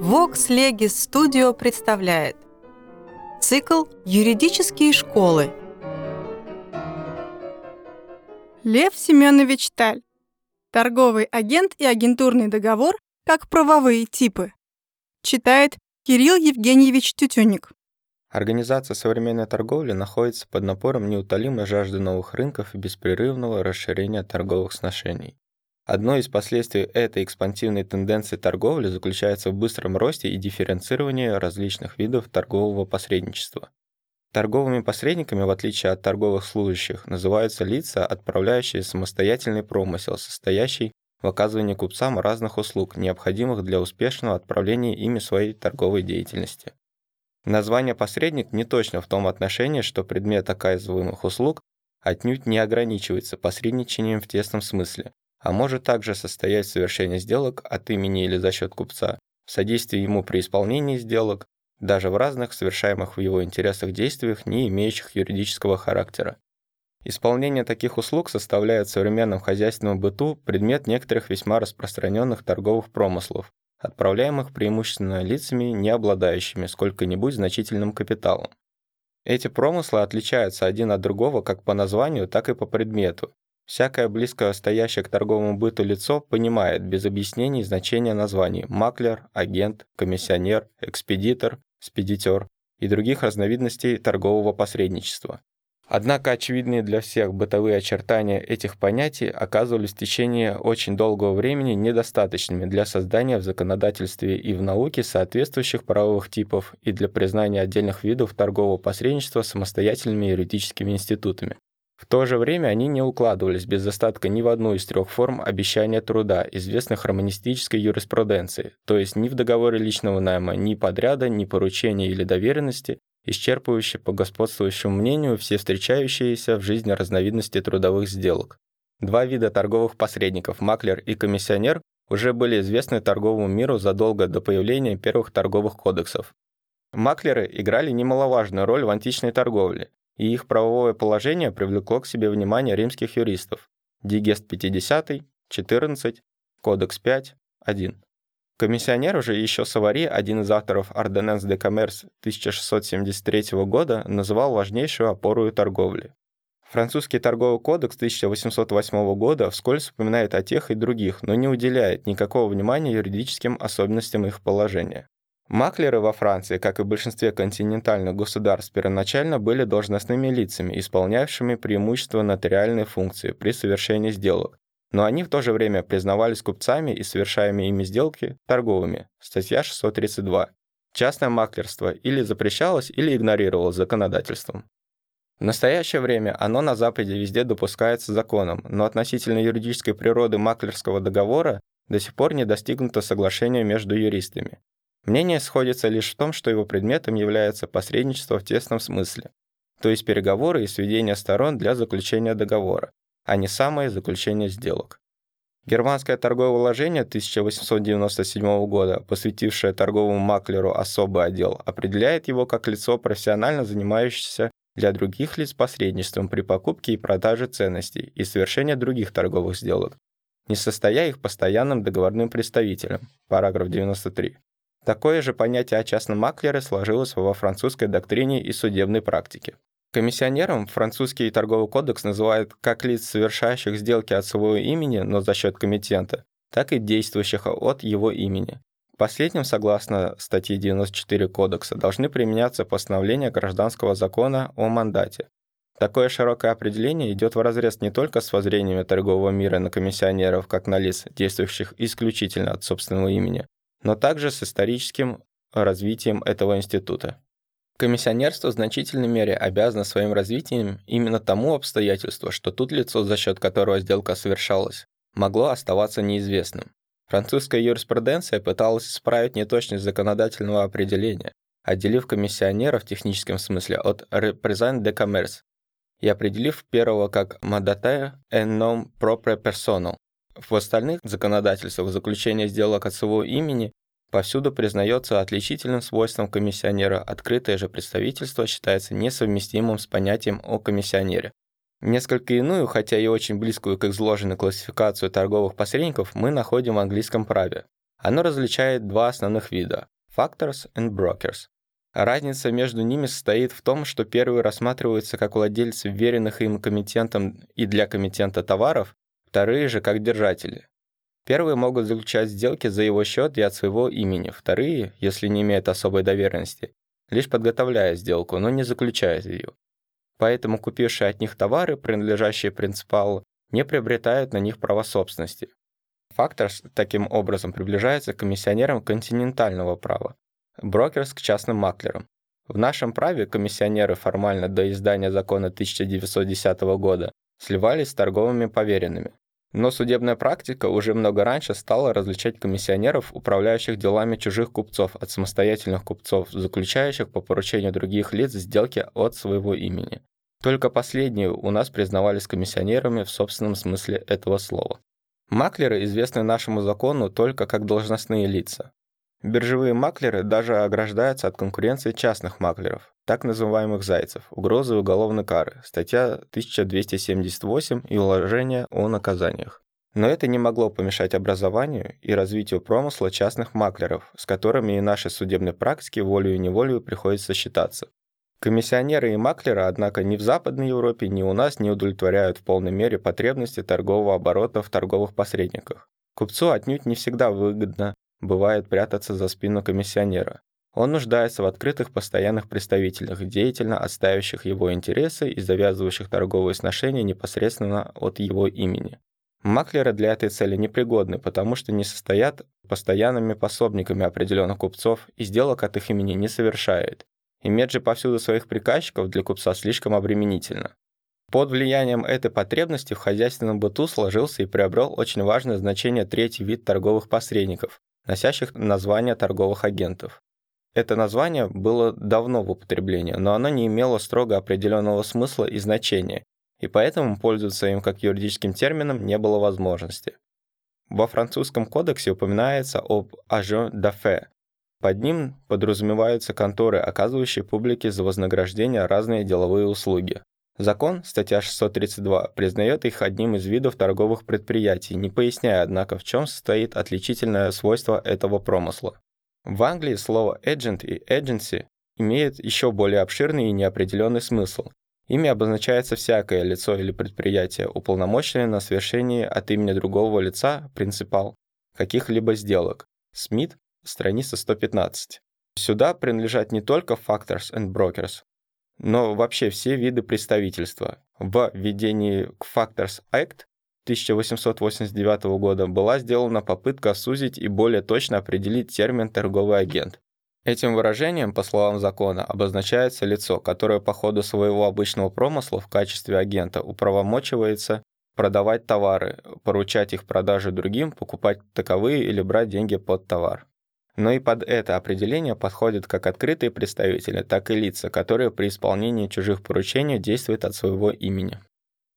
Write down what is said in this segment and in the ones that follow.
Vox Legis Studio представляет цикл «Юридические школы». Лев Семенович Таль. Торговый агент и агентурный договор как правовые типы. Читает Кирилл Евгеньевич Тютюник. Организация современной торговли находится под напором неутолимой жажды новых рынков и беспрерывного расширения торговых сношений. Одно из последствий этой экспансивной тенденции торговли заключается в быстром росте и дифференцировании различных видов торгового посредничества. Торговыми посредниками, в отличие от торговых служащих, называются лица, отправляющие самостоятельный промысел, состоящий в оказывании купцам разных услуг, необходимых для успешного отправления ими своей торговой деятельности. Название «посредник» не точно в том отношении, что предмет оказываемых услуг отнюдь не ограничивается посредничанием в тесном смысле, а может также состоять в совершении сделок от имени или за счет купца, в содействии ему при исполнении сделок, даже в разных совершаемых в его интересах действиях, не имеющих юридического характера. Исполнение таких услуг составляет в современном хозяйственном быту предмет некоторых весьма распространенных торговых промыслов, отправляемых преимущественно лицами, не обладающими сколько-нибудь значительным капиталом. Эти промыслы отличаются один от другого как по названию, так и по предмету. Всякое близко стоящее к торговому быту лицо понимает без объяснений значение названий маклер, агент, комиссионер, экспедитор, спедитер и других разновидностей торгового посредничества. Однако очевидные для всех бытовые очертания этих понятий оказывались в течение очень долгого времени недостаточными для создания в законодательстве и в науке соответствующих правовых типов и для признания отдельных видов торгового посредничества самостоятельными юридическими институтами. В то же время они не укладывались без остатка ни в одну из трех форм обещания труда, известных романистической юриспруденции, то есть ни в договоре личного найма, ни подряда, ни поручения или доверенности, исчерпывающие по господствующему мнению все встречающиеся в жизни разновидности трудовых сделок. Два вида торговых посредников, маклер и комиссионер, уже были известны торговому миру задолго до появления первых торговых кодексов. Маклеры играли немаловажную роль в античной торговле, и их правовое положение привлекло к себе внимание римских юристов. Дигест 50, 14, Кодекс 5, 1. Комиссионер уже еще Савари, один из авторов Ordonnance de Commerce 1673 года, называл важнейшую опору торговли. Французский торговый кодекс 1808 года вскользь упоминает о тех и других, но не уделяет никакого внимания юридическим особенностям их положения. Маклеры во Франции, как и в большинстве континентальных государств, первоначально были должностными лицами, исполнявшими преимущественно нотариальные функции при совершении сделок, но они в то же время признавались купцами и совершаемые ими сделки торговыми. Статья 632. Частное маклерство или запрещалось, или игнорировалось законодательством. В настоящее время оно на Западе везде допускается законом, но относительно юридической природы маклерского договора до сих пор не достигнуто соглашение между юристами. Мнение сходится лишь в том, что его предметом является посредничество в тесном смысле, то есть переговоры и сведения сторон для заключения договора, а не самое заключение сделок. Германское торговое уложение 1897 года, посвятившее торговому маклеру особый отдел, определяет его как лицо, профессионально занимающееся для других лиц посредничеством при покупке и продаже ценностей и совершении других торговых сделок, не состоя их постоянным договорным представителем. Параграф 93. Такое же понятие о частном маклере сложилось во французской доктрине и судебной практике. Комиссионером французский торговый кодекс называет как лиц, совершающих сделки от своего имени, но за счет комитента, так и действующих от его имени. Последним, согласно статье 94 Кодекса, должны применяться постановления гражданского закона о мандате. Такое широкое определение идет вразрез не только с воззрениями торгового мира на комиссионеров как на лиц, действующих исключительно от собственного имени, но также с историческим развитием этого института. Комиссионерство в значительной мере обязано своим развитием именно тому обстоятельству, что тут лицо, за счет которого сделка совершалась, могло оставаться неизвестным. Французская юриспруденция пыталась исправить неточность законодательного определения, отделив комиссионера в техническом смысле от represent de commerce и определив первого как mandataire et non propre personal. В остальных законодательствах заключение сделок от своего имени повсюду признается отличительным свойством комиссионера, открытое же представительство считается несовместимым с понятием о комиссионере. Несколько иную, хотя и очень близкую к изложенной классификацию торговых посредников мы находим в английском праве. Оно различает два основных вида – factors and brokers. Разница между ними состоит в том, что первые рассматриваются как владельцы веренных им комитентом и для комитента товаров, вторые же как держатели. Первые могут заключать сделки за его счет и от своего имени, вторые, если не имеют особой доверенности, лишь подготовляя сделку, но не заключают ее поэтому купившие от них товары, принадлежащие принципалу, не приобретают на них права собственности. Факторс таким образом приближается к комиссионерам континентального права, брокерс к частным маклерам. В нашем праве комиссионеры формально до издания закона 1910 года сливались с торговыми поверенными. Но судебная практика уже много раньше стала различать комиссионеров, управляющих делами чужих купцов, от самостоятельных купцов, заключающих по поручению других лиц сделки от своего имени. Только последние у нас признавались комиссионерами в собственном смысле этого слова. Маклеры известны нашему закону только как должностные лица. Биржевые маклеры даже ограждаются от конкуренции частных маклеров, так называемых зайцев, угрозы уголовной кары, статья 1278 и уложение о наказаниях. Но это не могло помешать образованию и развитию промысла частных маклеров, с которыми и нашей судебной практике волею-неволею приходится считаться. Комиссионеры и маклеры, однако, ни в Западной Европе, ни у нас не удовлетворяют в полной мере потребности торгового оборота в торговых посредниках. Купцу отнюдь не всегда выгодно бывает прятаться за спину комиссионера. Он нуждается в открытых постоянных представителях, деятельно отстаивающих его интересы и завязывающих торговые сношения непосредственно от его имени. Маклеры для этой цели непригодны, потому что не состоят постоянными пособниками определенных купцов и сделок от их имени не совершают. Иметь же повсюду своих приказчиков для купца слишком обременительно. Под влиянием этой потребности в хозяйственном быту сложился и приобрел очень важное значение третий вид торговых посредников, носящих название торговых агентов. Это название было давно в употреблении, но оно не имело строго определенного смысла и значения, и поэтому пользоваться им как юридическим термином не было возможности. Во французском кодексе упоминается об agent d'affaires, под ним подразумеваются конторы, оказывающие публике за вознаграждение разные деловые услуги. Закон, статья 632, признает их одним из видов торговых предприятий, не поясняя, однако, в чем состоит отличительное свойство этого промысла. В Англии слово agent и agency имеют еще более обширный и неопределенный смысл. Ими обозначается всякое лицо или предприятие, уполномоченное на совершение от имени другого лица, принципал, каких-либо сделок. Смит страница 115. Сюда принадлежат не только Factors and Brokers, но вообще все виды представительства. В введении Factors Act 1889 года была сделана попытка сузить и более точно определить термин «торговый агент». Этим выражением, по словам закона, обозначается лицо, которое по ходу своего обычного промысла в качестве агента управомочивается продавать товары, поручать их продажу другим, покупать таковые или брать деньги под товар. Но и под это определение подходят как открытые представители, так и лица, которые при исполнении чужих поручений действуют от своего имени.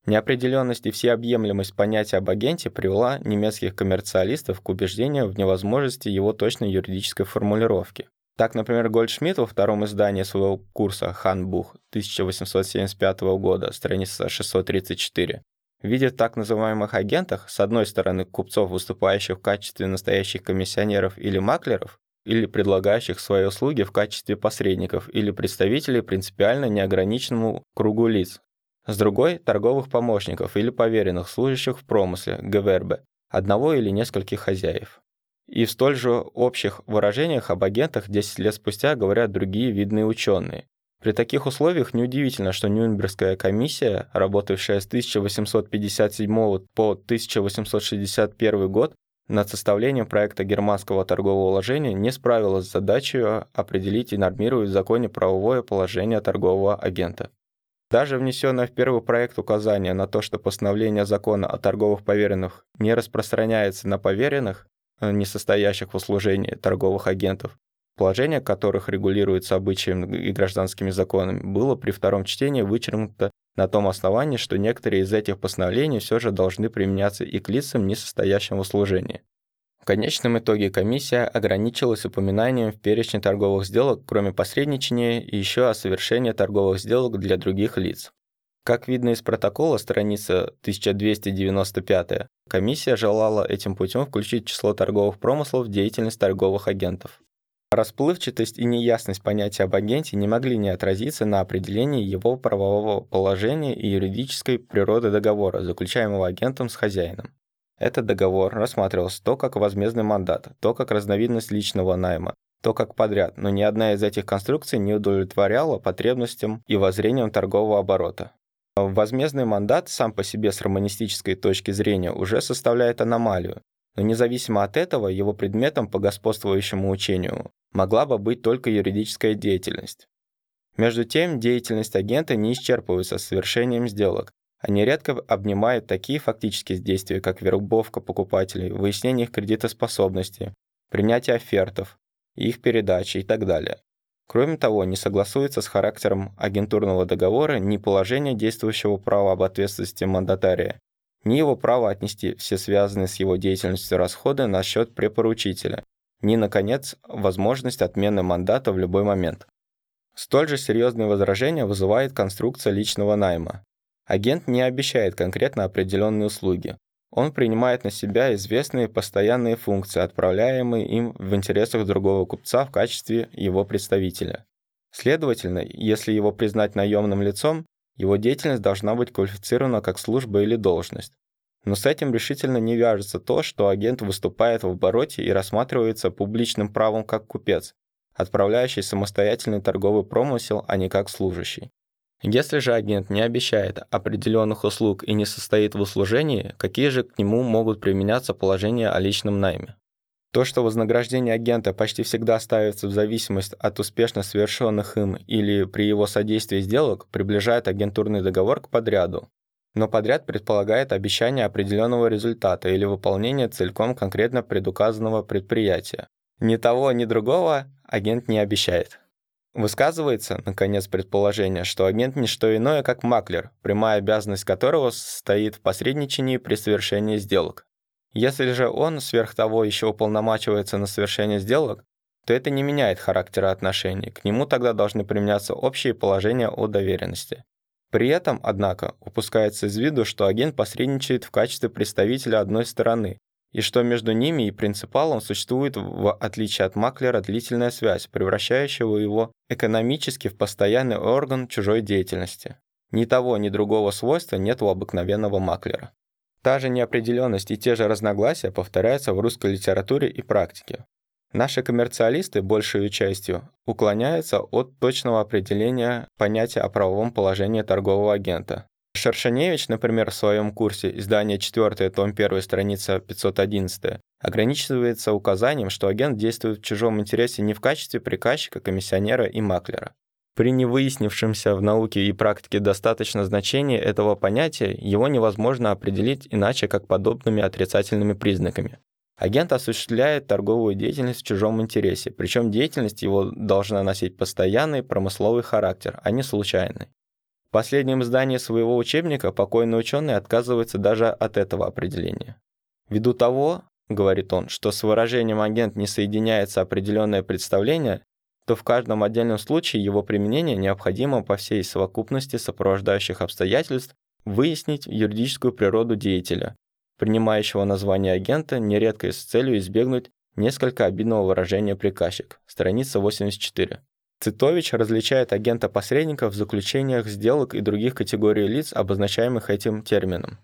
Неопределенность и всеобъемлемость понятия об агенте привела немецких коммерциалистов к убеждению в невозможности его точной юридической формулировки. Так, например, Гольдшмидт во втором издании своего курса «Ханбух» 1875 года, страница 634, видит в так называемых агентах, с одной стороны, купцов, выступающих в качестве настоящих комиссионеров или маклеров, или предлагающих свои услуги в качестве посредников или представителей принципиально неограниченному кругу лиц. С другой – торговых помощников или поверенных, служащих в промысле, ГВРБ, одного или нескольких хозяев. И в столь же общих выражениях об агентах 10 лет спустя говорят другие видные ученые. При таких условиях неудивительно, что Нюрнбергская комиссия, работавшая с 1857 по 1861 год над составлением проекта германского торгового уложения, не справилась с задачей определить и нормировать в законе правовое положение торгового агента. Даже внесенное в первый проект указание на то, что постановление закона о торговых поверенных не распространяется на поверенных, э, не состоящих в услужении торговых агентов, положение которых регулируется обычаями и гражданскими законами, было при втором чтении вычеркнуто на том основании, что некоторые из этих постановлений все же должны применяться и к лицам, не состоящим в служении. В конечном итоге комиссия ограничилась упоминанием в перечне торговых сделок, кроме посредничания, и еще о совершении торговых сделок для других лиц. Как видно из протокола, страница 1295, комиссия желала этим путем включить число торговых промыслов в деятельность торговых агентов. Расплывчатость и неясность понятия об агенте не могли не отразиться на определении его правового положения и юридической природы договора, заключаемого агентом с хозяином. Этот договор рассматривался то как возмездный мандат, то как разновидность личного найма, то как подряд, но ни одна из этих конструкций не удовлетворяла потребностям и воззрениям торгового оборота. Возмездный мандат сам по себе с романистической точки зрения уже составляет аномалию, но независимо от этого его предметом по господствующему учению могла бы быть только юридическая деятельность. Между тем, деятельность агента не исчерпывается совершением сделок. Они редко обнимают такие фактические действия, как вербовка покупателей, выяснение их кредитоспособности, принятие офертов, их передача и так далее. Кроме того, не согласуется с характером агентурного договора ни положение действующего права об ответственности мандатария, ни его право отнести все связанные с его деятельностью расходы на счет препоручителя, ни, наконец, возможность отмены мандата в любой момент. Столь же серьезные возражения вызывает конструкция личного найма. Агент не обещает конкретно определенные услуги. Он принимает на себя известные постоянные функции, отправляемые им в интересах другого купца в качестве его представителя. Следовательно, если его признать наемным лицом, его деятельность должна быть квалифицирована как служба или должность. Но с этим решительно не вяжется то, что агент выступает в обороте и рассматривается публичным правом как купец, отправляющий самостоятельный торговый промысел, а не как служащий. Если же агент не обещает определенных услуг и не состоит в услужении, какие же к нему могут применяться положения о личном найме? То, что вознаграждение агента почти всегда ставится в зависимость от успешно совершенных им или при его содействии сделок, приближает агентурный договор к подряду. Но подряд предполагает обещание определенного результата или выполнение целиком конкретно предуказанного предприятия. Ни того, ни другого агент не обещает. Высказывается, наконец, предположение, что агент не что иное, как маклер, прямая обязанность которого состоит в посредничании при совершении сделок. Если же он сверх того еще уполномачивается на совершение сделок, то это не меняет характера отношений. К нему тогда должны применяться общие положения о доверенности. При этом, однако, упускается из виду, что агент посредничает в качестве представителя одной стороны, и что между ними и принципалом существует, в отличие от маклера, длительная связь, превращающая его экономически в постоянный орган чужой деятельности. Ни того, ни другого свойства нет у обыкновенного маклера. Та же неопределенность и те же разногласия повторяются в русской литературе и практике. Наши коммерциалисты, большей частью, уклоняются от точного определения понятия о правовом положении торгового агента. Шершеневич, например, в своем курсе издание 4, том 1, страница 511, ограничивается указанием, что агент действует в чужом интересе не в качестве приказчика, комиссионера и маклера. При невыяснившемся в науке и практике достаточно значения этого понятия, его невозможно определить иначе, как подобными отрицательными признаками. Агент осуществляет торговую деятельность в чужом интересе, причем деятельность его должна носить постоянный промысловый характер, а не случайный. В последнем издании своего учебника покойный ученый отказывается даже от этого определения. Ввиду того, говорит он, что с выражением агент не соединяется определенное представление, то в каждом отдельном случае его применение необходимо по всей совокупности сопровождающих обстоятельств выяснить юридическую природу деятеля, принимающего название агента, нередко с целью избегнуть несколько обидного выражения приказчик. Страница 84. Цитович различает агента-посредника в заключениях сделок и других категорий лиц, обозначаемых этим термином.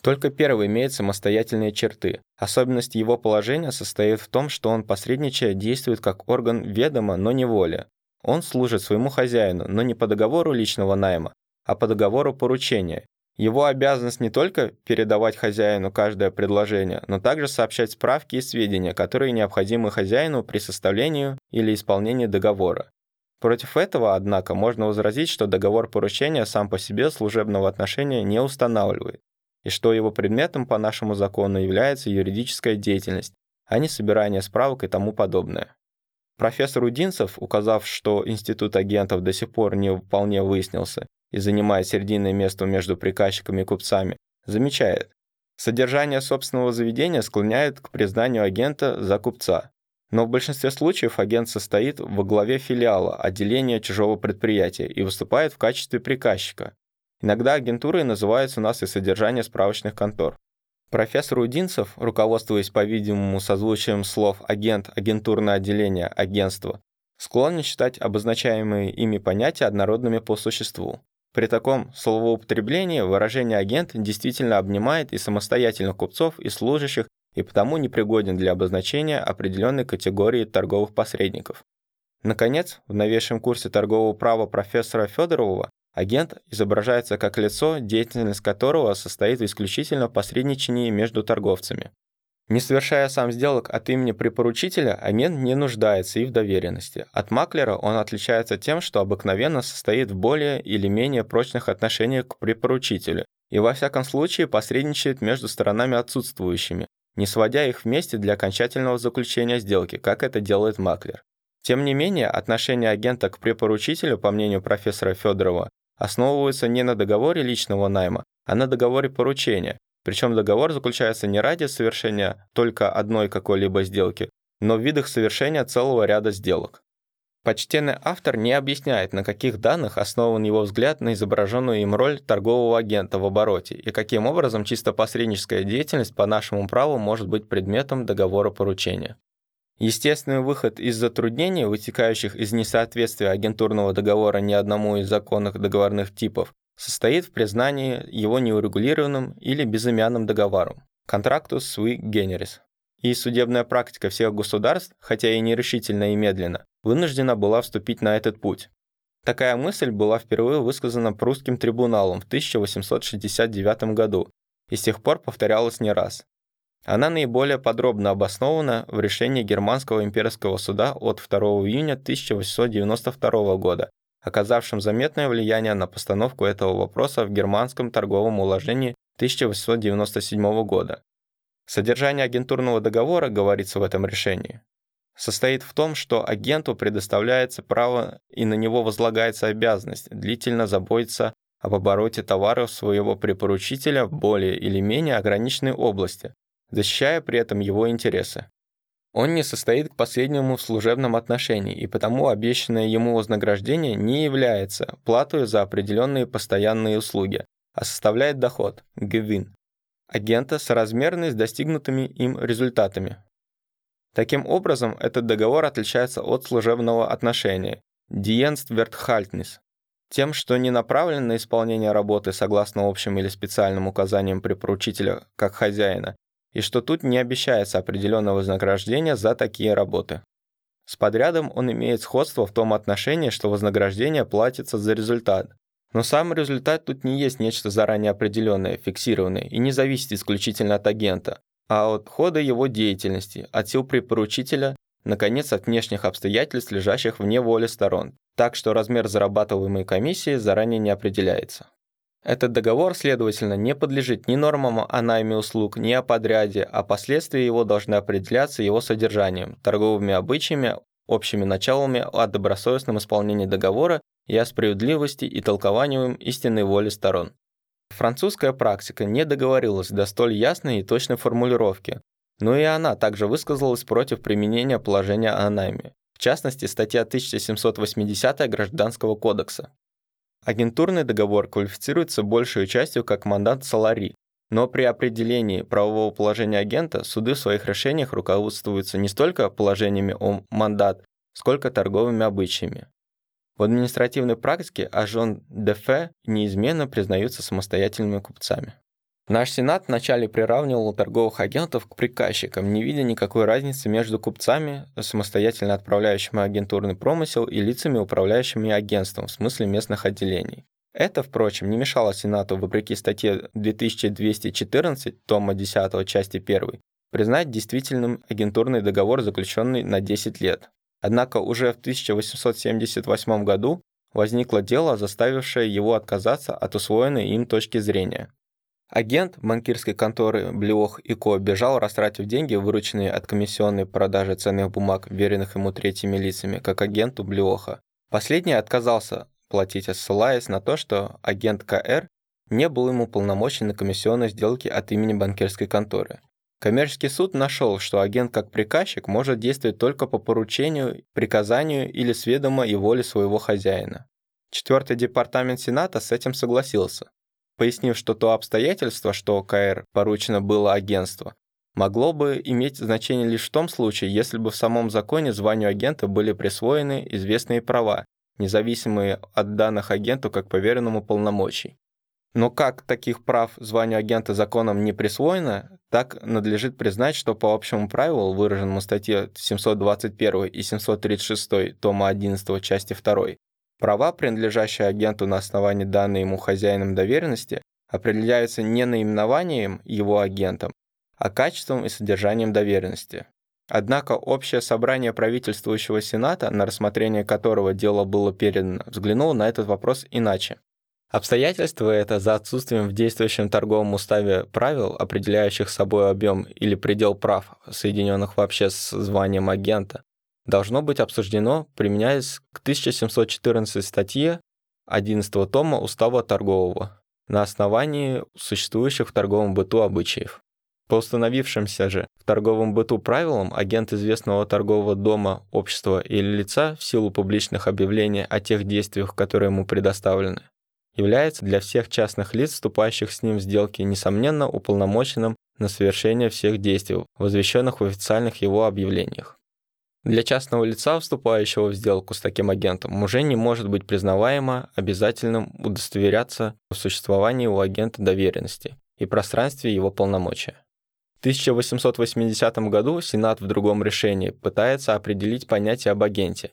Только первый имеет самостоятельные черты. Особенность его положения состоит в том, что он посредничая действует как орган ведома, но не воли. Он служит своему хозяину, но не по договору личного найма, а по договору поручения. Его обязанность не только передавать хозяину каждое предложение, но также сообщать справки и сведения, которые необходимы хозяину при составлении или исполнении договора. Против этого, однако, можно возразить, что договор поручения сам по себе служебного отношения не устанавливает и что его предметом по нашему закону является юридическая деятельность, а не собирание справок и тому подобное. Профессор Удинцев, указав, что институт агентов до сих пор не вполне выяснился и занимает серединное место между приказчиками и купцами, замечает, содержание собственного заведения склоняет к признанию агента за купца. Но в большинстве случаев агент состоит во главе филиала, отделения чужого предприятия и выступает в качестве приказчика, Иногда агентурой называется у нас и содержание справочных контор. Профессор Удинцев, руководствуясь, по-видимому, созвучием слов «агент», «агентурное отделение», «агентство», склонен считать обозначаемые ими понятия однородными по существу. При таком словоупотреблении выражение «агент» действительно обнимает и самостоятельных купцов, и служащих, и потому непригоден для обозначения определенной категории торговых посредников. Наконец, в новейшем курсе торгового права профессора Федорова Агент изображается как лицо, деятельность которого состоит исключительно в посредничании между торговцами. Не совершая сам сделок от имени припоручителя, агент не нуждается и в доверенности. От маклера он отличается тем, что обыкновенно состоит в более или менее прочных отношениях к припоручителю и во всяком случае посредничает между сторонами отсутствующими, не сводя их вместе для окончательного заключения сделки, как это делает маклер. Тем не менее, отношение агента к препоручителю, по мнению профессора Федорова, основываются не на договоре личного найма, а на договоре поручения. Причем договор заключается не ради совершения только одной какой-либо сделки, но в видах совершения целого ряда сделок. Почтенный автор не объясняет, на каких данных основан его взгляд на изображенную им роль торгового агента в обороте и каким образом чисто посредническая деятельность по нашему праву может быть предметом договора поручения. Естественный выход из затруднений, вытекающих из несоответствия агентурного договора ни одному из законных договорных типов, состоит в признании его неурегулированным или безымянным договором (contractus sui generis). И судебная практика всех государств, хотя и нерешительно и медленно, вынуждена была вступить на этот путь. Такая мысль была впервые высказана прусским трибуналом в 1869 году и с тех пор повторялась не раз. Она наиболее подробно обоснована в решении Германского имперского суда от 2 июня 1892 года, оказавшем заметное влияние на постановку этого вопроса в Германском торговом уложении 1897 года. Содержание агентурного договора, говорится в этом решении, состоит в том, что агенту предоставляется право и на него возлагается обязанность длительно заботиться об обороте товаров своего препоручителя в более или менее ограниченной области, защищая при этом его интересы. Он не состоит к последнему в служебном отношении, и потому обещанное ему вознаграждение не является платой за определенные постоянные услуги, а составляет доход, гевин, агента соразмерный с достигнутыми им результатами. Таким образом, этот договор отличается от служебного отношения, Dienstwerthaltnis, тем, что не направлен на исполнение работы согласно общим или специальным указаниям припоручителя как хозяина, и что тут не обещается определенного вознаграждения за такие работы. С подрядом он имеет сходство в том отношении, что вознаграждение платится за результат. Но сам результат тут не есть нечто заранее определенное, фиксированное и не зависит исключительно от агента, а от хода его деятельности, от сил препоручителя, наконец, от внешних обстоятельств, лежащих вне воли сторон, так что размер зарабатываемой комиссии заранее не определяется. Этот договор, следовательно, не подлежит ни нормам о найме услуг, ни о подряде, а последствия его должны определяться его содержанием, торговыми обычаями, общими началами о добросовестном исполнении договора и о справедливости и толкованием истинной воли сторон. Французская практика не договорилась до столь ясной и точной формулировки, но и она также высказалась против применения положения о найме, в частности, статья 1780 Гражданского кодекса. Агентурный договор квалифицируется большей частью как мандат салари, но при определении правового положения агента суды в своих решениях руководствуются не столько положениями о мандат, сколько торговыми обычаями. В административной практике ажон де фе неизменно признаются самостоятельными купцами. Наш Сенат вначале приравнивал торговых агентов к приказчикам, не видя никакой разницы между купцами, самостоятельно отправляющими агентурный промысел, и лицами, управляющими агентством в смысле местных отделений. Это, впрочем, не мешало Сенату, вопреки статье 2214, тома 10, части 1, признать действительным агентурный договор, заключенный на 10 лет. Однако уже в 1878 году возникло дело, заставившее его отказаться от усвоенной им точки зрения. Агент банкирской конторы Блиох и Ко бежал, растратив деньги, вырученные от комиссионной продажи ценных бумаг, веренных ему третьими лицами, как агенту Блиоха. Последний отказался платить, ссылаясь на то, что агент КР не был ему полномочен на комиссионной сделке от имени банкирской конторы. Коммерческий суд нашел, что агент как приказчик может действовать только по поручению, приказанию или сведомо и воле своего хозяина. Четвертый департамент Сената с этим согласился, пояснив, что то обстоятельство, что КР поручено было агентству, могло бы иметь значение лишь в том случае, если бы в самом законе званию агента были присвоены известные права, независимые от данных агенту как поверенному полномочий. Но как таких прав званию агента законом не присвоено, так надлежит признать, что по общему правилу, выраженному в статье 721 и 736 тома 11 части 2, права, принадлежащие агенту на основании данной ему хозяином доверенности, определяются не наименованием его агентом, а качеством и содержанием доверенности. Однако общее собрание правительствующего Сената, на рассмотрение которого дело было передано, взглянуло на этот вопрос иначе. Обстоятельство это за отсутствием в действующем торговом уставе правил, определяющих собой объем или предел прав, соединенных вообще с званием агента, должно быть обсуждено, применяясь к 1714 статье 11 тома Устава торгового на основании существующих в торговом быту обычаев. По установившимся же в торговом быту правилам агент известного торгового дома, общества или лица в силу публичных объявлений о тех действиях, которые ему предоставлены, является для всех частных лиц, вступающих с ним в сделки, несомненно уполномоченным на совершение всех действий, возвещенных в официальных его объявлениях. Для частного лица, вступающего в сделку с таким агентом, уже не может быть признаваемо обязательным удостоверяться в существовании у агента доверенности и пространстве его полномочия. В 1880 году Сенат в другом решении пытается определить понятие об агенте.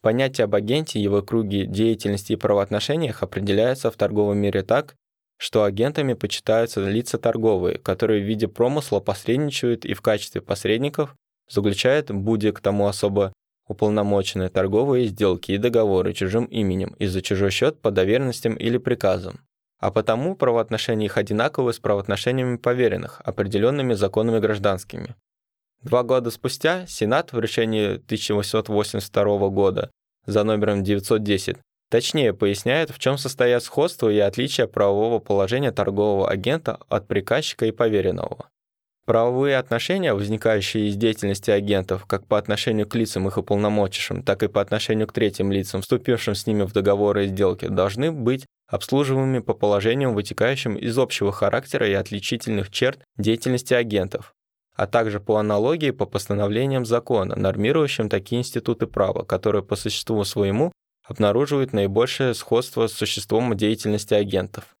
Понятие об агенте, его круге деятельности и правоотношениях определяется в торговом мире так, что агентами почитаются лица торговые, которые в виде промысла посредничают и в качестве посредников заключают, будь к тому особо уполномоченные торговые сделки и договоры чужим именем и за чужой счет по доверенностям или приказам а потому правоотношения их одинаковы с правоотношениями поверенных, определенными законами гражданскими. Два года спустя Сенат в решении 1882 года за номером 910 точнее поясняет, в чем состоят сходство и отличия правового положения торгового агента от приказчика и поверенного. Правовые отношения, возникающие из деятельности агентов как по отношению к лицам их уполномочившим, так и по отношению к третьим лицам, вступившим с ними в договоры и сделки, должны быть обслуживаемыми по положениям, вытекающим из общего характера и отличительных черт деятельности агентов, а также по аналогии по постановлениям закона, нормирующим такие институты права, которые по существу своему обнаруживают наибольшее сходство с существом деятельности агентов.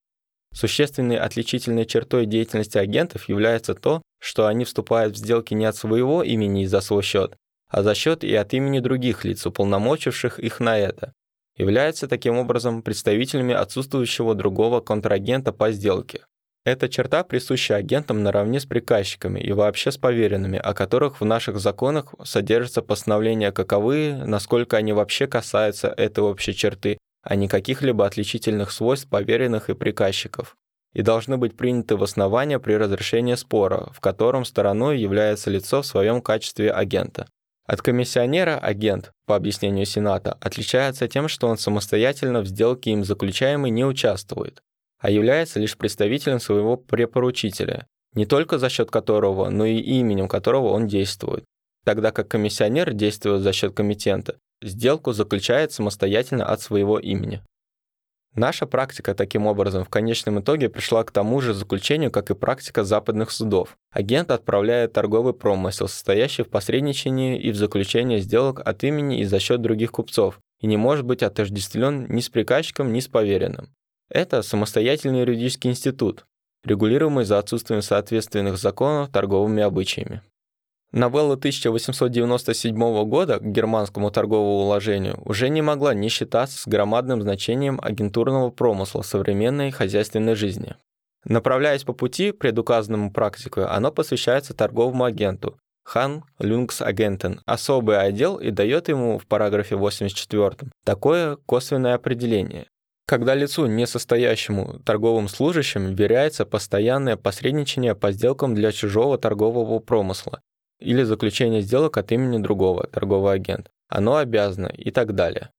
Существенной отличительной чертой деятельности агентов является то, что они вступают в сделки не от своего имени и за свой счет, а за счет и от имени других лиц, уполномочивших их на это, являются таким образом представителями отсутствующего другого контрагента по сделке. Эта черта присуща агентам наравне с приказчиками и вообще с поверенными, о которых в наших законах содержатся постановления каковые, насколько они вообще касаются этой общей черты, а не каких-либо отличительных свойств поверенных и приказчиков, и должны быть приняты в основание при разрешении спора, в котором стороной является лицо в своем качестве агента. От комиссионера агент, по объяснению Сената, отличается тем, что он самостоятельно в сделке им заключаемый не участвует, а является лишь представителем своего препоручителя, не только за счет которого, но и именем которого он действует, тогда как комиссионер действует за счет комитента, сделку заключает самостоятельно от своего имени. Наша практика таким образом в конечном итоге пришла к тому же заключению, как и практика западных судов. Агент отправляет торговый промысел, состоящий в посредничании и в заключении сделок от имени и за счет других купцов, и не может быть отождествлен ни с приказчиком, ни с поверенным. Это самостоятельный юридический институт, регулируемый за отсутствием соответственных законов торговыми обычаями. Новелла 1897 года к германскому торговому уложению уже не могла не считаться с громадным значением агентурного промысла современной хозяйственной жизни. Направляясь по пути, предуказанному практикой, оно посвящается торговому агенту, Хан Люнгс Агентен, особый отдел и дает ему в параграфе 84 такое косвенное определение. Когда лицу, не состоящему торговым служащим, веряется постоянное посредничание по сделкам для чужого торгового промысла, или заключение сделок от имени другого, торговый агент. Оно обязано и так далее.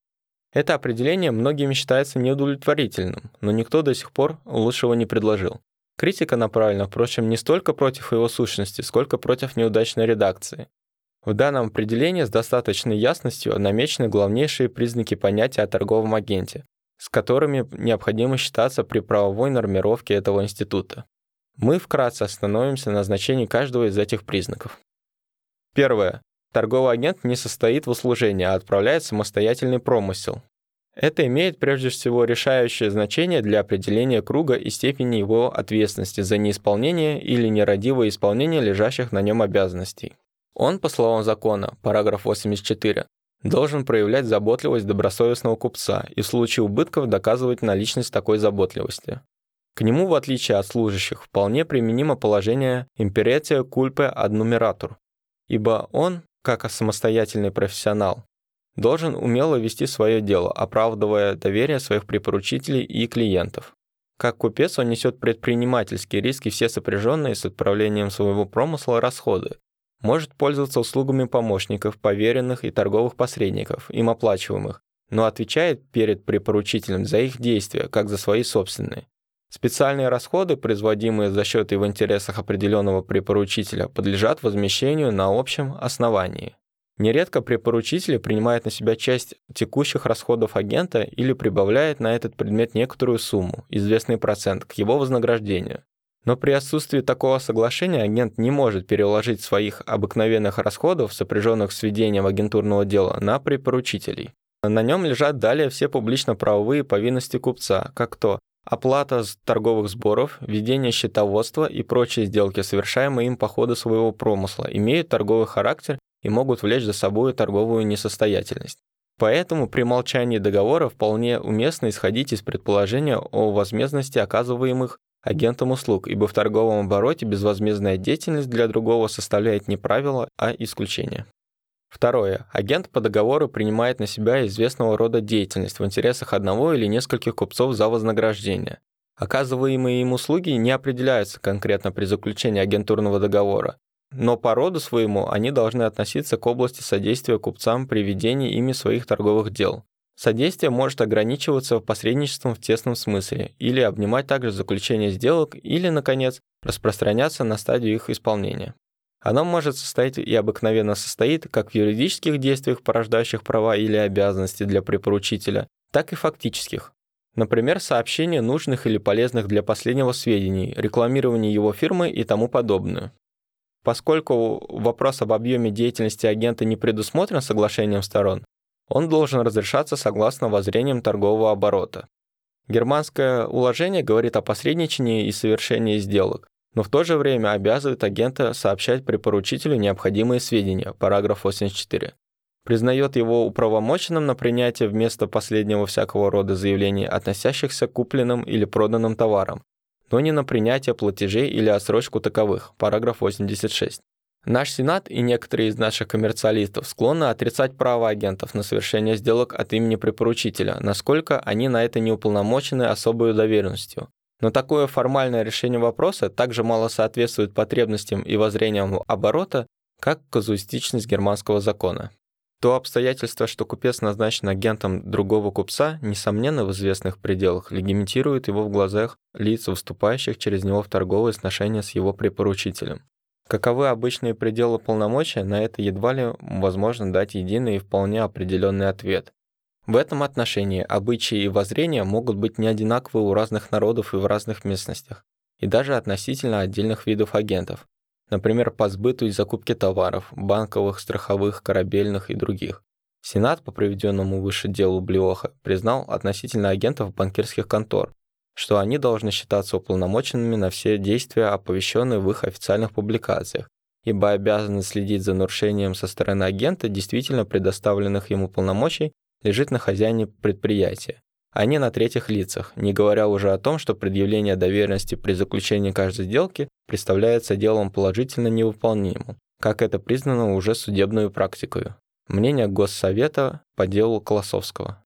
Это определение многими считается неудовлетворительным, но никто до сих пор лучшего не предложил. Критика направлена, впрочем, не столько против его сущности, сколько против неудачной редакции. В данном определении с достаточной ясностью намечены главнейшие признаки понятия о торговом агенте, с которыми необходимо считаться при правовой нормировке этого института. Мы вкратце остановимся на значении каждого из этих признаков. Первое. Торговый агент не состоит в услужении, а отправляет самостоятельный промысел. Это имеет прежде всего решающее значение для определения круга и степени его ответственности за неисполнение или нерадивое исполнение лежащих на нем обязанностей. Он, по словам закона, параграф 84, должен проявлять заботливость добросовестного купца и в случае убытков доказывать наличность такой заботливости. К нему, в отличие от служащих, вполне применимо положение имперетия кульпе ad numerator, ибо он, как самостоятельный профессионал, должен умело вести свое дело, оправдывая доверие своих препоручителей и клиентов. Как купец он несет предпринимательские риски, все сопряженные с отправлением своего промысла расходы, может пользоваться услугами помощников, поверенных и торговых посредников, им оплачиваемых, но отвечает перед препоручителем за их действия, как за свои собственные. Специальные расходы, производимые за счет и в интересах определенного препоручителя, подлежат возмещению на общем основании. Нередко препоручители принимают на себя часть текущих расходов агента или прибавляет на этот предмет некоторую сумму, известный процент, к его вознаграждению. Но при отсутствии такого соглашения агент не может переложить своих обыкновенных расходов, сопряженных с ведением агентурного дела, на препоручителей. На нем лежат далее все публично-правовые повинности купца, как то оплата торговых сборов, ведение счетоводства и прочие сделки, совершаемые им по ходу своего промысла, имеют торговый характер и могут влечь за собой торговую несостоятельность. Поэтому при молчании договора вполне уместно исходить из предположения о возмездности оказываемых агентом услуг, ибо в торговом обороте безвозмездная деятельность для другого составляет не правило, а исключение. Второе. Агент по договору принимает на себя известного рода деятельность в интересах одного или нескольких купцов за вознаграждение. Оказываемые им услуги не определяются конкретно при заключении агентурного договора, но по роду своему они должны относиться к области содействия купцам при ведении ими своих торговых дел. Содействие может ограничиваться посредничеством в тесном смысле или обнимать также заключение сделок или, наконец, распространяться на стадию их исполнения. Оно может состоять и обыкновенно состоит как в юридических действиях, порождающих права или обязанности для препоручителя, так и фактических. Например, сообщение нужных или полезных для последнего сведений, рекламирование его фирмы и тому подобное. Поскольку вопрос об объеме деятельности агента не предусмотрен соглашением сторон, он должен разрешаться согласно воззрениям торгового оборота. Германское уложение говорит о посредничании и совершении сделок, но в то же время обязывает агента сообщать препоручителю необходимые сведения, параграф 84. Признает его управомоченным на принятие вместо последнего всякого рода заявлений, относящихся к купленным или проданным товарам, но не на принятие платежей или отсрочку таковых, параграф 86. Наш Сенат и некоторые из наших коммерциалистов склонны отрицать право агентов на совершение сделок от имени препоручителя, насколько они на это не уполномочены особой доверенностью. Но такое формальное решение вопроса также мало соответствует потребностям и воззрениям оборота, как казуистичность германского закона. То обстоятельство, что купец назначен агентом другого купца, несомненно в известных пределах, легимитирует его в глазах лиц, выступающих через него в торговые сношения с его препоручителем. Каковы обычные пределы полномочия, на это едва ли возможно дать единый и вполне определенный ответ. В этом отношении обычаи и воззрения могут быть не одинаковы у разных народов и в разных местностях, и даже относительно отдельных видов агентов например, по сбыту и закупке товаров, банковых, страховых, корабельных и других. Сенат по приведенному выше делу Блиоха признал относительно агентов банкирских контор, что они должны считаться уполномоченными на все действия, оповещенные в их официальных публикациях, ибо обязанность следить за нарушением со стороны агента действительно предоставленных ему полномочий лежит на хозяине предприятия, а не на третьих лицах, не говоря уже о том, что предъявление доверенности при заключении каждой сделки представляется делом положительно невыполнимым, как это признано уже судебную практикой. Мнение Госсовета по делу Колосовского.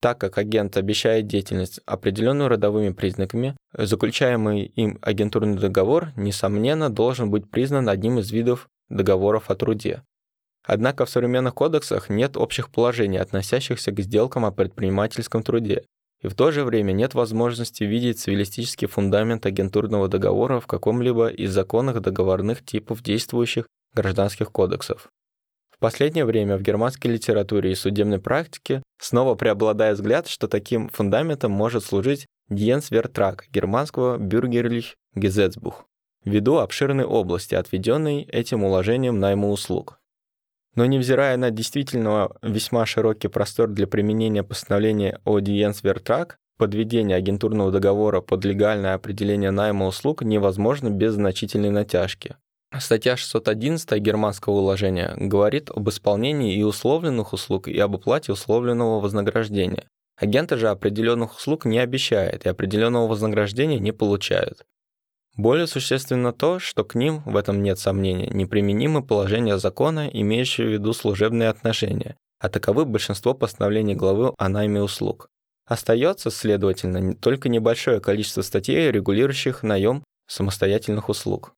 Так как агент обещает деятельность, определенную родовыми признаками, заключаемый им агентурный договор, несомненно, должен быть признан одним из видов договоров о труде, Однако в современных кодексах нет общих положений, относящихся к сделкам о предпринимательском труде, и в то же время нет возможности видеть цивилистический фундамент агентурного договора в каком-либо из законных договорных типов действующих гражданских кодексов. В последнее время в германской литературе и судебной практике Снова преобладает взгляд, что таким фундаментом может служить Диенсвертрак германского Бюргерлих Гезетсбух, ввиду обширной области, отведенной этим уложением найму услуг. Но невзирая на действительно весьма широкий простор для применения постановления о Диенсвертрак, подведение агентурного договора под легальное определение найма услуг невозможно без значительной натяжки. Статья 611 германского уложения говорит об исполнении и условленных услуг и об оплате условленного вознаграждения. Агенты же определенных услуг не обещают и определенного вознаграждения не получают. Более существенно то, что к ним, в этом нет сомнения, неприменимы положения закона, имеющие в виду служебные отношения, а таковы большинство постановлений главы о найме услуг. Остается, следовательно, только небольшое количество статей, регулирующих наем самостоятельных услуг.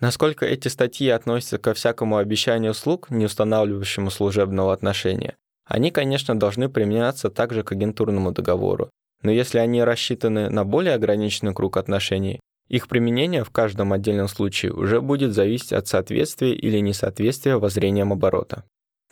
Насколько эти статьи относятся ко всякому обещанию услуг, не устанавливающему служебного отношения, они, конечно, должны применяться также к агентурному договору, но если они рассчитаны на более ограниченный круг отношений, их применение в каждом отдельном случае уже будет зависеть от соответствия или несоответствия воззрениям оборота.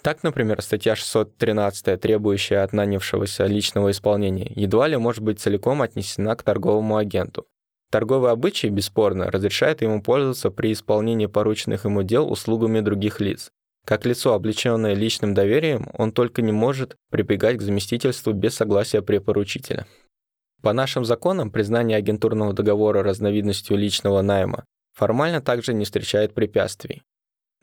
Так, например, статья 613, требующая от нанявшегося личного исполнения, едва ли может быть целиком отнесена к торговому агенту. Торговый обычай, бесспорно, разрешает ему пользоваться при исполнении порученных ему дел услугами других лиц. Как лицо, облеченное личным доверием, он только не может прибегать к заместительству без согласия препоручителя. По нашим законам, признание агентурного договора разновидностью личного найма формально также не встречает препятствий.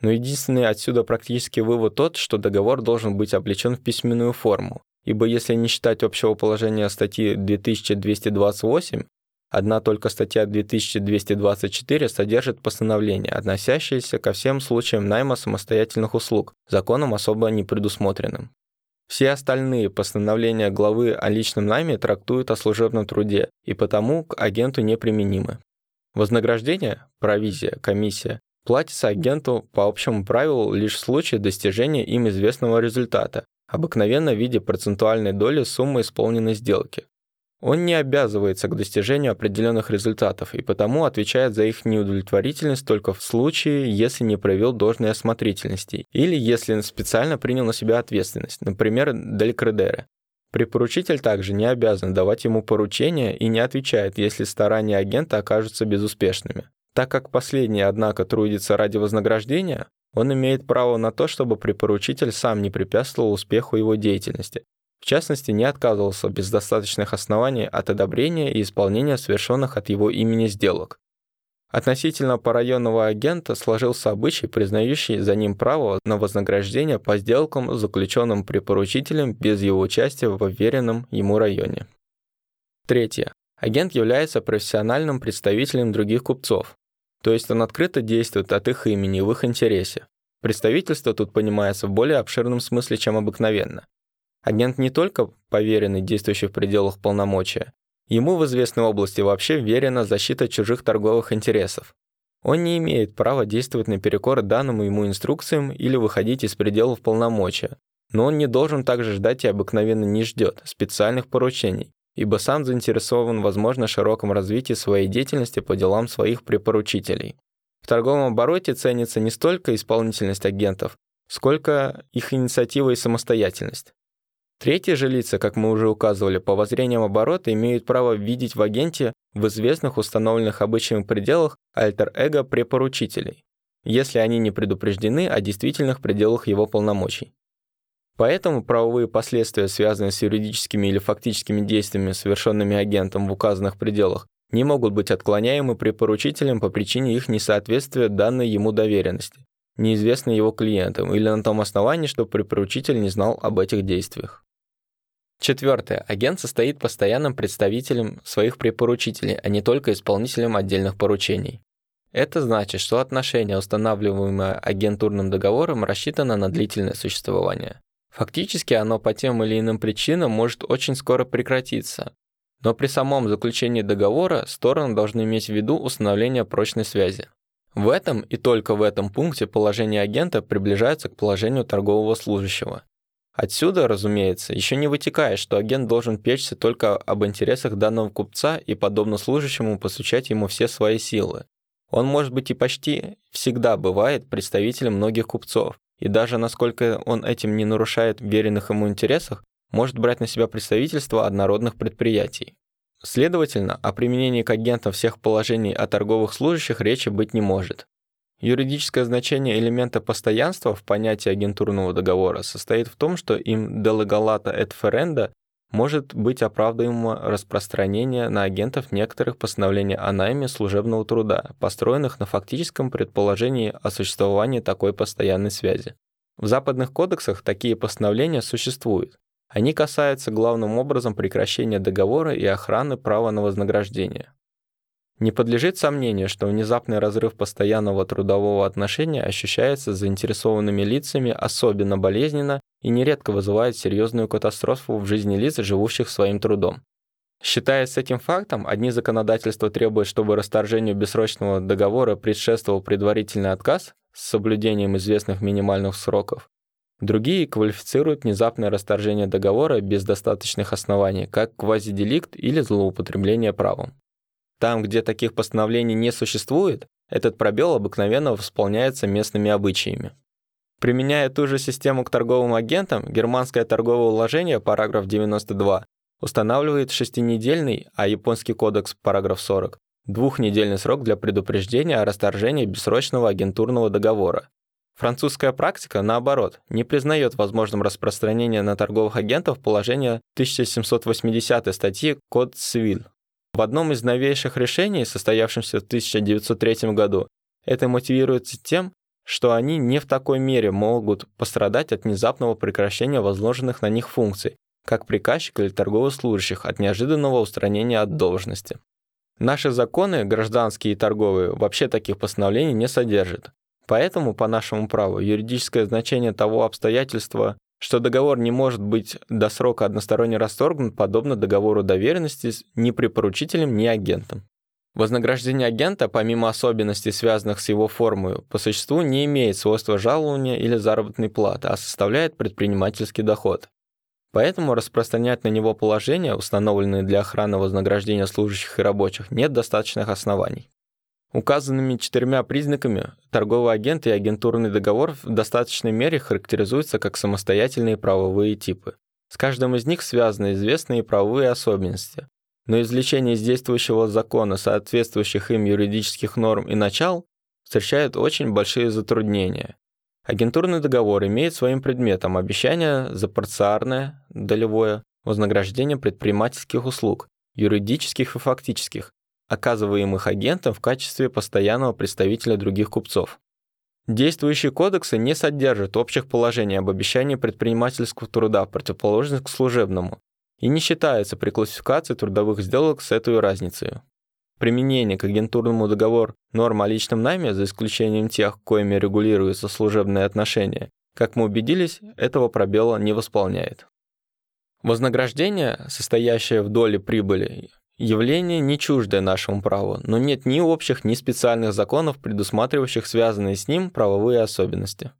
Но единственный отсюда практический вывод тот, что договор должен быть облечен в письменную форму, ибо если не считать общего положения статьи 2228, Одна только статья 2224 содержит постановление, относящееся ко всем случаям найма самостоятельных услуг, законом особо не предусмотренным. Все остальные постановления главы о личном найме трактуют о служебном труде и потому к агенту неприменимы. Вознаграждение, провизия, комиссия платится агенту по общему правилу лишь в случае достижения им известного результата, обыкновенно в виде процентуальной доли суммы исполненной сделки. Он не обязывается к достижению определенных результатов и потому отвечает за их неудовлетворительность только в случае, если не проявил должной осмотрительности или если специально принял на себя ответственность, например, делькредеры. Препоручитель также не обязан давать ему поручения и не отвечает, если старания агента окажутся безуспешными. Так как последний, однако, трудится ради вознаграждения, он имеет право на то, чтобы препоручитель сам не препятствовал успеху его деятельности, в частности, не отказывался без достаточных оснований от одобрения и исполнения совершенных от его имени сделок. Относительно парайонного агента сложился обычай, признающий за ним право на вознаграждение по сделкам, заключенным препоручителем без его участия в уверенном ему районе. Третье. Агент является профессиональным представителем других купцов, то есть он открыто действует от их имени в их интересе. Представительство тут понимается в более обширном смысле, чем обыкновенно. Агент не только поверенный, действующий в пределах полномочия, ему в известной области вообще верена защита чужих торговых интересов. Он не имеет права действовать наперекор данным ему инструкциям или выходить из пределов полномочия, но он не должен также ждать и обыкновенно не ждет специальных поручений, ибо сам заинтересован, возможно, широком развитии своей деятельности по делам своих препоручителей. В торговом обороте ценится не столько исполнительность агентов, сколько их инициатива и самостоятельность. Третьи же лица, как мы уже указывали, по воззрениям оборота имеют право видеть в агенте в известных установленных обычаем пределах альтер-эго препоручителей, если они не предупреждены о действительных пределах его полномочий. Поэтому правовые последствия, связанные с юридическими или фактическими действиями, совершенными агентом в указанных пределах, не могут быть отклоняемы препоручителем по причине их несоответствия данной ему доверенности, неизвестной его клиентам, или на том основании, что препоручитель не знал об этих действиях. Четвертое. Агент состоит постоянным представителем своих препоручителей, а не только исполнителем отдельных поручений. Это значит, что отношение, устанавливаемое агентурным договором, рассчитано на длительное существование. Фактически оно по тем или иным причинам может очень скоро прекратиться. Но при самом заключении договора стороны должны иметь в виду установление прочной связи. В этом и только в этом пункте положение агента приближается к положению торгового служащего. Отсюда, разумеется, еще не вытекает, что агент должен печься только об интересах данного купца и, подобно служащему, посвящать ему все свои силы. Он может быть и почти всегда бывает представителем многих купцов, и даже насколько он этим не нарушает веренных ему интересах, может брать на себя представительство однородных предприятий. Следовательно, о применении к агентам всех положений о торговых служащих речи быть не может. Юридическое значение элемента постоянства в понятии агентурного договора состоит в том, что им делегалата et ferenda может быть оправдываемо распространение на агентов некоторых постановлений о найме служебного труда, построенных на фактическом предположении о существовании такой постоянной связи. В западных кодексах такие постановления существуют. Они касаются главным образом прекращения договора и охраны права на вознаграждение. Не подлежит сомнению, что внезапный разрыв постоянного трудового отношения ощущается заинтересованными лицами особенно болезненно и нередко вызывает серьезную катастрофу в жизни лиц, живущих своим трудом. Считаясь этим фактом, одни законодательства требуют, чтобы расторжению бессрочного договора предшествовал предварительный отказ с соблюдением известных минимальных сроков. Другие квалифицируют внезапное расторжение договора без достаточных оснований как квазиделикт или злоупотребление правом. Там, где таких постановлений не существует, этот пробел обыкновенно восполняется местными обычаями. Применяя ту же систему к торговым агентам, германское торговое уложение, параграф 92, устанавливает шестинедельный, а японский кодекс, параграф 40, двухнедельный срок для предупреждения о расторжении бессрочного агентурного договора. Французская практика, наоборот, не признает возможным распространение на торговых агентов положения 1780 статьи Код Цивиль. В одном из новейших решений, состоявшемся в 1903 году, это мотивируется тем, что они не в такой мере могут пострадать от внезапного прекращения возложенных на них функций, как приказчик или торговых служащих от неожиданного устранения от должности. Наши законы, гражданские и торговые, вообще таких постановлений не содержат. Поэтому, по нашему праву, юридическое значение того обстоятельства, что договор не может быть до срока односторонне расторгнут, подобно договору доверенности ни при поручителем, ни агентом. Вознаграждение агента, помимо особенностей, связанных с его формой, по существу не имеет свойства жалования или заработной платы, а составляет предпринимательский доход. Поэтому распространять на него положения, установленные для охраны вознаграждения служащих и рабочих, нет достаточных оснований. Указанными четырьмя признаками торговый агент и агентурный договор в достаточной мере характеризуются как самостоятельные правовые типы. С каждым из них связаны известные правовые особенности. Но извлечение из действующего закона соответствующих им юридических норм и начал встречает очень большие затруднения. Агентурный договор имеет своим предметом обещание за парциарное, долевое вознаграждение предпринимательских услуг, юридических и фактических, оказываемых агентом в качестве постоянного представителя других купцов. Действующие кодексы не содержат общих положений об обещании предпринимательского труда, противоположных к служебному, и не считаются при классификации трудовых сделок с этой разницей. Применение к агентурному договору норм о личном найме, за исключением тех, коими регулируются служебные отношения, как мы убедились, этого пробела не восполняет. Вознаграждение, состоящее в доле прибыли, Явление не чуждое нашему праву, но нет ни общих, ни специальных законов, предусматривающих связанные с ним правовые особенности.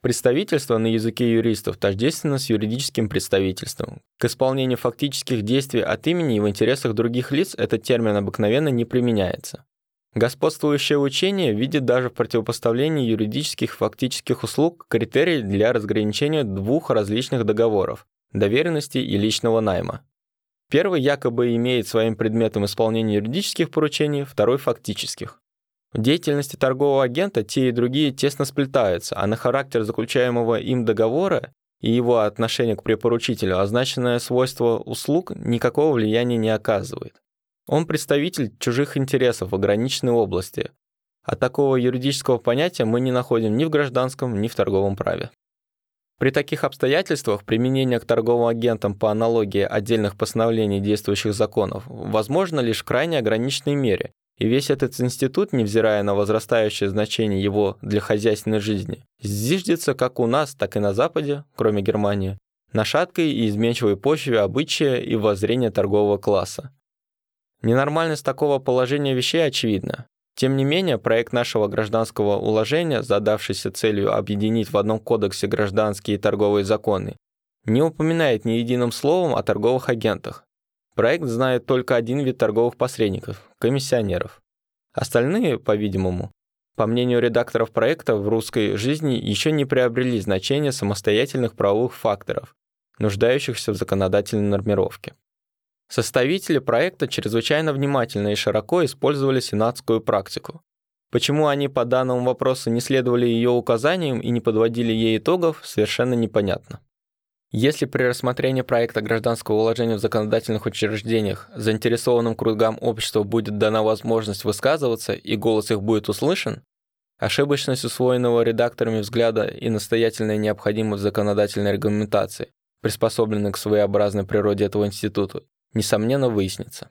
Представительство на языке юристов тождественно с юридическим представительством. К исполнению фактических действий от имени и в интересах других лиц этот термин обыкновенно не применяется. Господствующее учение видит даже в противопоставлении юридических фактических услуг критерий для разграничения двух различных договоров – доверенности и личного найма. Первый якобы имеет своим предметом исполнение юридических поручений, второй – фактических. В деятельности торгового агента те и другие тесно сплетаются, а на характер заключаемого им договора и его отношение к препоручителю означенное свойство услуг никакого влияния не оказывает. Он представитель чужих интересов в ограниченной области, а такого юридического понятия мы не находим ни в гражданском, ни в торговом праве. При таких обстоятельствах применение к торговым агентам по аналогии отдельных постановлений действующих законов возможно лишь в крайне ограниченной мере, и весь этот институт, невзирая на возрастающее значение его для хозяйственной жизни, зиждется как у нас, так и на Западе, кроме Германии, на шаткой и изменчивой почве обычая и воззрения торгового класса. Ненормальность такого положения вещей очевидна. Тем не менее, проект нашего гражданского уложения, задавшийся целью объединить в одном кодексе гражданские и торговые законы, не упоминает ни единым словом о торговых агентах. Проект знает только один вид торговых посредников – комиссионеров. Остальные, по-видимому, по мнению редакторов проекта, в русской жизни еще не приобрели значение самостоятельных правовых факторов, нуждающихся в законодательной нормировке. Составители проекта чрезвычайно внимательно и широко использовали сенатскую практику. Почему они по данному вопросу не следовали ее указаниям и не подводили ей итогов, совершенно непонятно. Если при рассмотрении проекта гражданского уложения в законодательных учреждениях заинтересованным кругам общества будет дана возможность высказываться и голос их будет услышан, ошибочность усвоенного редакторами взгляда и настоятельная необходимость законодательной регламентации, приспособленной к своеобразной природе этого института, несомненно выяснится.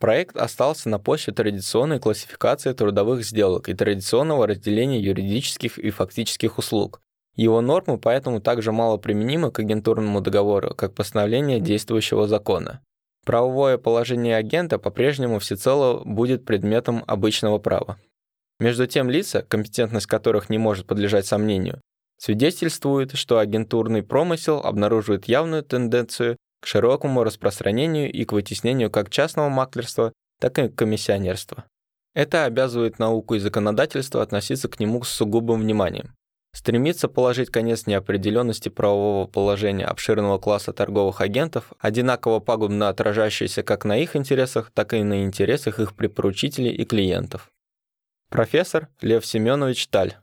Проект остался на почве традиционной классификации трудовых сделок и традиционного разделения юридических и фактических услуг. Его нормы поэтому также мало применимы к агентурному договору, как постановление действующего закона. Правовое положение агента по-прежнему всецело будет предметом обычного права. Между тем лица, компетентность которых не может подлежать сомнению, свидетельствуют, что агентурный промысел обнаруживает явную тенденцию к широкому распространению и к вытеснению как частного маклерства, так и комиссионерства. Это обязывает науку и законодательство относиться к нему с сугубым вниманием. Стремиться положить конец неопределенности правового положения обширного класса торговых агентов, одинаково пагубно отражающейся как на их интересах, так и на интересах их припоручителей и клиентов. Профессор Лев Семенович Таль